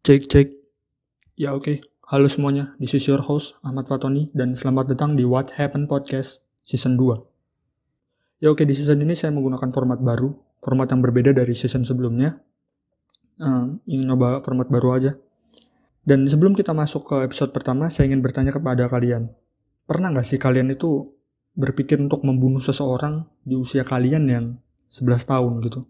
Cek cek. Ya oke. Halo semuanya, this is your host Ahmad Fatoni dan selamat datang di What Happened Podcast Season 2. Ya oke, di season ini saya menggunakan format baru, format yang berbeda dari season sebelumnya. Uh, ingin nyoba format baru aja. Dan sebelum kita masuk ke episode pertama, saya ingin bertanya kepada kalian. Pernah nggak sih kalian itu berpikir untuk membunuh seseorang di usia kalian yang 11 tahun gitu?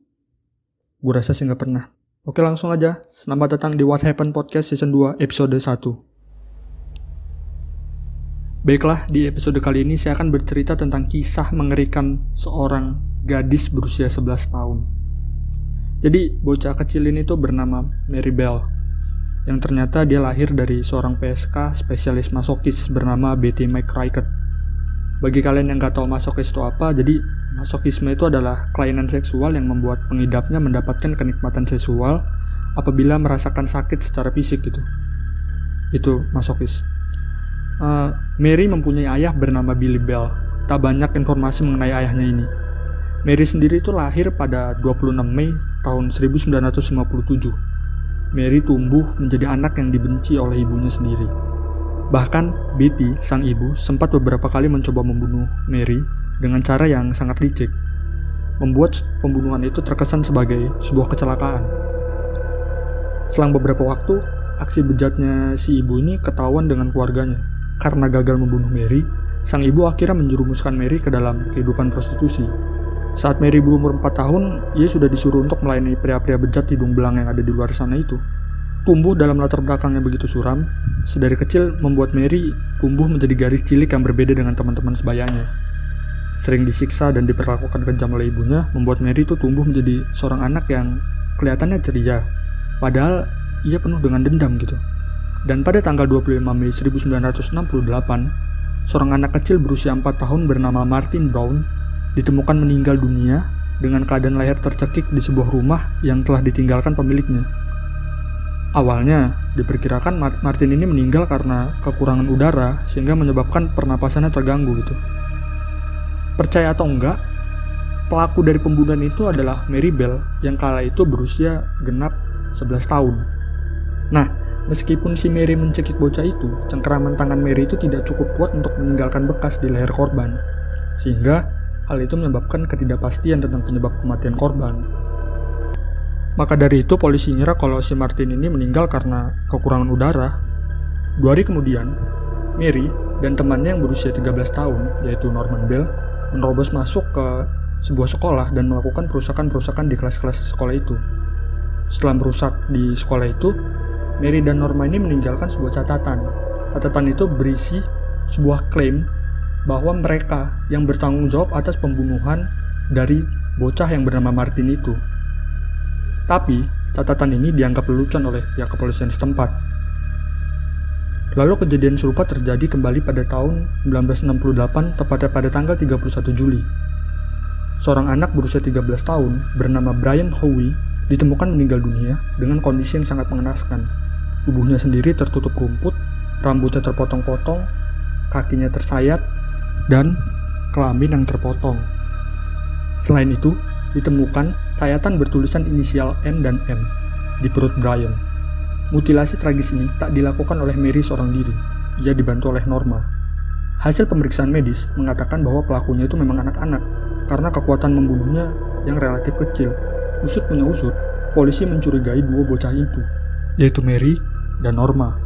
Gue rasa sih nggak pernah. Oke langsung aja, selamat datang di What Happened Podcast Season 2 episode 1. Baiklah, di episode kali ini saya akan bercerita tentang kisah mengerikan seorang gadis berusia 11 tahun. Jadi, bocah kecil ini tuh bernama Mary Bell, yang ternyata dia lahir dari seorang PSK spesialis masokis bernama Betty McCracken. Bagi kalian yang nggak tahu masokis itu apa, jadi masokisme itu adalah kelainan seksual yang membuat pengidapnya mendapatkan kenikmatan seksual apabila merasakan sakit secara fisik gitu. Itu masokis. Uh, Mary mempunyai ayah bernama Billy Bell. Tak banyak informasi mengenai ayahnya ini. Mary sendiri itu lahir pada 26 Mei tahun 1957. Mary tumbuh menjadi anak yang dibenci oleh ibunya sendiri. Bahkan Betty, sang ibu, sempat beberapa kali mencoba membunuh Mary dengan cara yang sangat licik, membuat pembunuhan itu terkesan sebagai sebuah kecelakaan. Selang beberapa waktu, aksi bejatnya si ibu ini ketahuan dengan keluarganya, karena gagal membunuh Mary, sang ibu akhirnya menjerumuskan Mary ke dalam kehidupan prostitusi. Saat Mary berumur 4 tahun, ia sudah disuruh untuk melayani pria-pria bejat hidung belang yang ada di luar sana itu. Tumbuh dalam latar belakang yang begitu suram, sedari kecil membuat Mary tumbuh menjadi garis cilik yang berbeda dengan teman-teman sebayanya. Sering disiksa dan diperlakukan kejam oleh ibunya, membuat Mary itu tumbuh menjadi seorang anak yang kelihatannya ceria, padahal ia penuh dengan dendam gitu. Dan pada tanggal 25 Mei 1968, seorang anak kecil berusia 4 tahun bernama Martin Brown ditemukan meninggal dunia dengan keadaan leher tercekik di sebuah rumah yang telah ditinggalkan pemiliknya. Awalnya, diperkirakan Martin ini meninggal karena kekurangan udara sehingga menyebabkan pernapasannya terganggu gitu. Percaya atau enggak, pelaku dari pembunuhan itu adalah Mary Bell yang kala itu berusia genap 11 tahun. Nah, Meskipun si Mary mencekik bocah itu, cengkeraman tangan Mary itu tidak cukup kuat untuk meninggalkan bekas di leher korban. Sehingga hal itu menyebabkan ketidakpastian tentang penyebab kematian korban. Maka dari itu polisi ngira kalau si Martin ini meninggal karena kekurangan udara. Dua hari kemudian, Mary dan temannya yang berusia 13 tahun, yaitu Norman Bell, menerobos masuk ke sebuah sekolah dan melakukan perusakan-perusakan di kelas-kelas sekolah itu. Setelah merusak di sekolah itu, Mary dan Norma ini meninggalkan sebuah catatan. Catatan itu berisi sebuah klaim bahwa mereka yang bertanggung jawab atas pembunuhan dari bocah yang bernama Martin itu. Tapi, catatan ini dianggap lelucon oleh pihak kepolisian setempat. Lalu kejadian serupa terjadi kembali pada tahun 1968 tepatnya pada tanggal 31 Juli. Seorang anak berusia 13 tahun bernama Brian Howie ditemukan meninggal dunia dengan kondisi yang sangat mengenaskan. Tubuhnya sendiri tertutup rumput, rambutnya terpotong-potong, kakinya tersayat, dan kelamin yang terpotong. Selain itu, ditemukan sayatan bertulisan inisial N dan M di perut Brian. Mutilasi tragis ini tak dilakukan oleh Mary seorang diri. Ia dibantu oleh Norma. Hasil pemeriksaan medis mengatakan bahwa pelakunya itu memang anak-anak karena kekuatan membunuhnya yang relatif kecil. Usut punya usut, polisi mencurigai dua bocah itu, yaitu Mary dan Norma.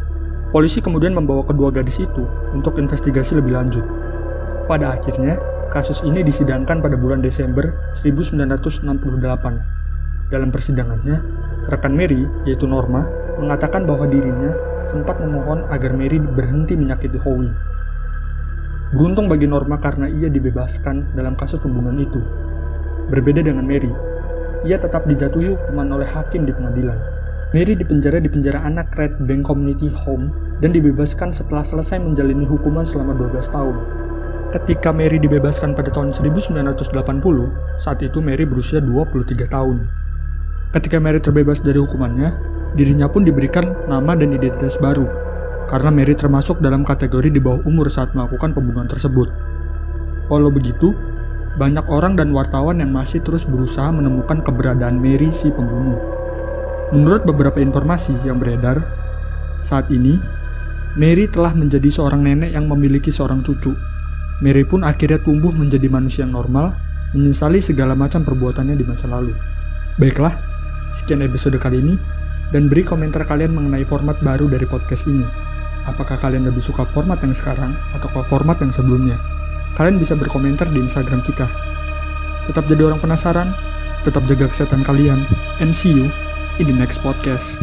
Polisi kemudian membawa kedua gadis itu untuk investigasi lebih lanjut. Pada akhirnya, kasus ini disidangkan pada bulan Desember 1968. Dalam persidangannya, rekan Mary, yaitu Norma, mengatakan bahwa dirinya sempat memohon agar Mary berhenti menyakiti Howie. Beruntung bagi Norma karena ia dibebaskan dalam kasus pembunuhan itu. Berbeda dengan Mary, ia tetap dijatuhi hukuman oleh hakim di pengadilan. Mary dipenjara di penjara anak Red Bank Community Home dan dibebaskan setelah selesai menjalani hukuman selama 12 tahun. Ketika Mary dibebaskan pada tahun 1980, saat itu Mary berusia 23 tahun. Ketika Mary terbebas dari hukumannya, dirinya pun diberikan nama dan identitas baru, karena Mary termasuk dalam kategori di bawah umur saat melakukan pembunuhan tersebut. Walau begitu, banyak orang dan wartawan yang masih terus berusaha menemukan keberadaan Mary si pembunuh. Menurut beberapa informasi yang beredar, saat ini Mary telah menjadi seorang nenek yang memiliki seorang cucu. Mary pun akhirnya tumbuh menjadi manusia yang normal, menyesali segala macam perbuatannya di masa lalu. Baiklah, sekian episode kali ini, dan beri komentar kalian mengenai format baru dari podcast ini. Apakah kalian lebih suka format yang sekarang atau format yang sebelumnya? Kalian bisa berkomentar di Instagram kita. Tetap jadi orang penasaran, tetap jaga kesehatan kalian, and see you in the next podcast.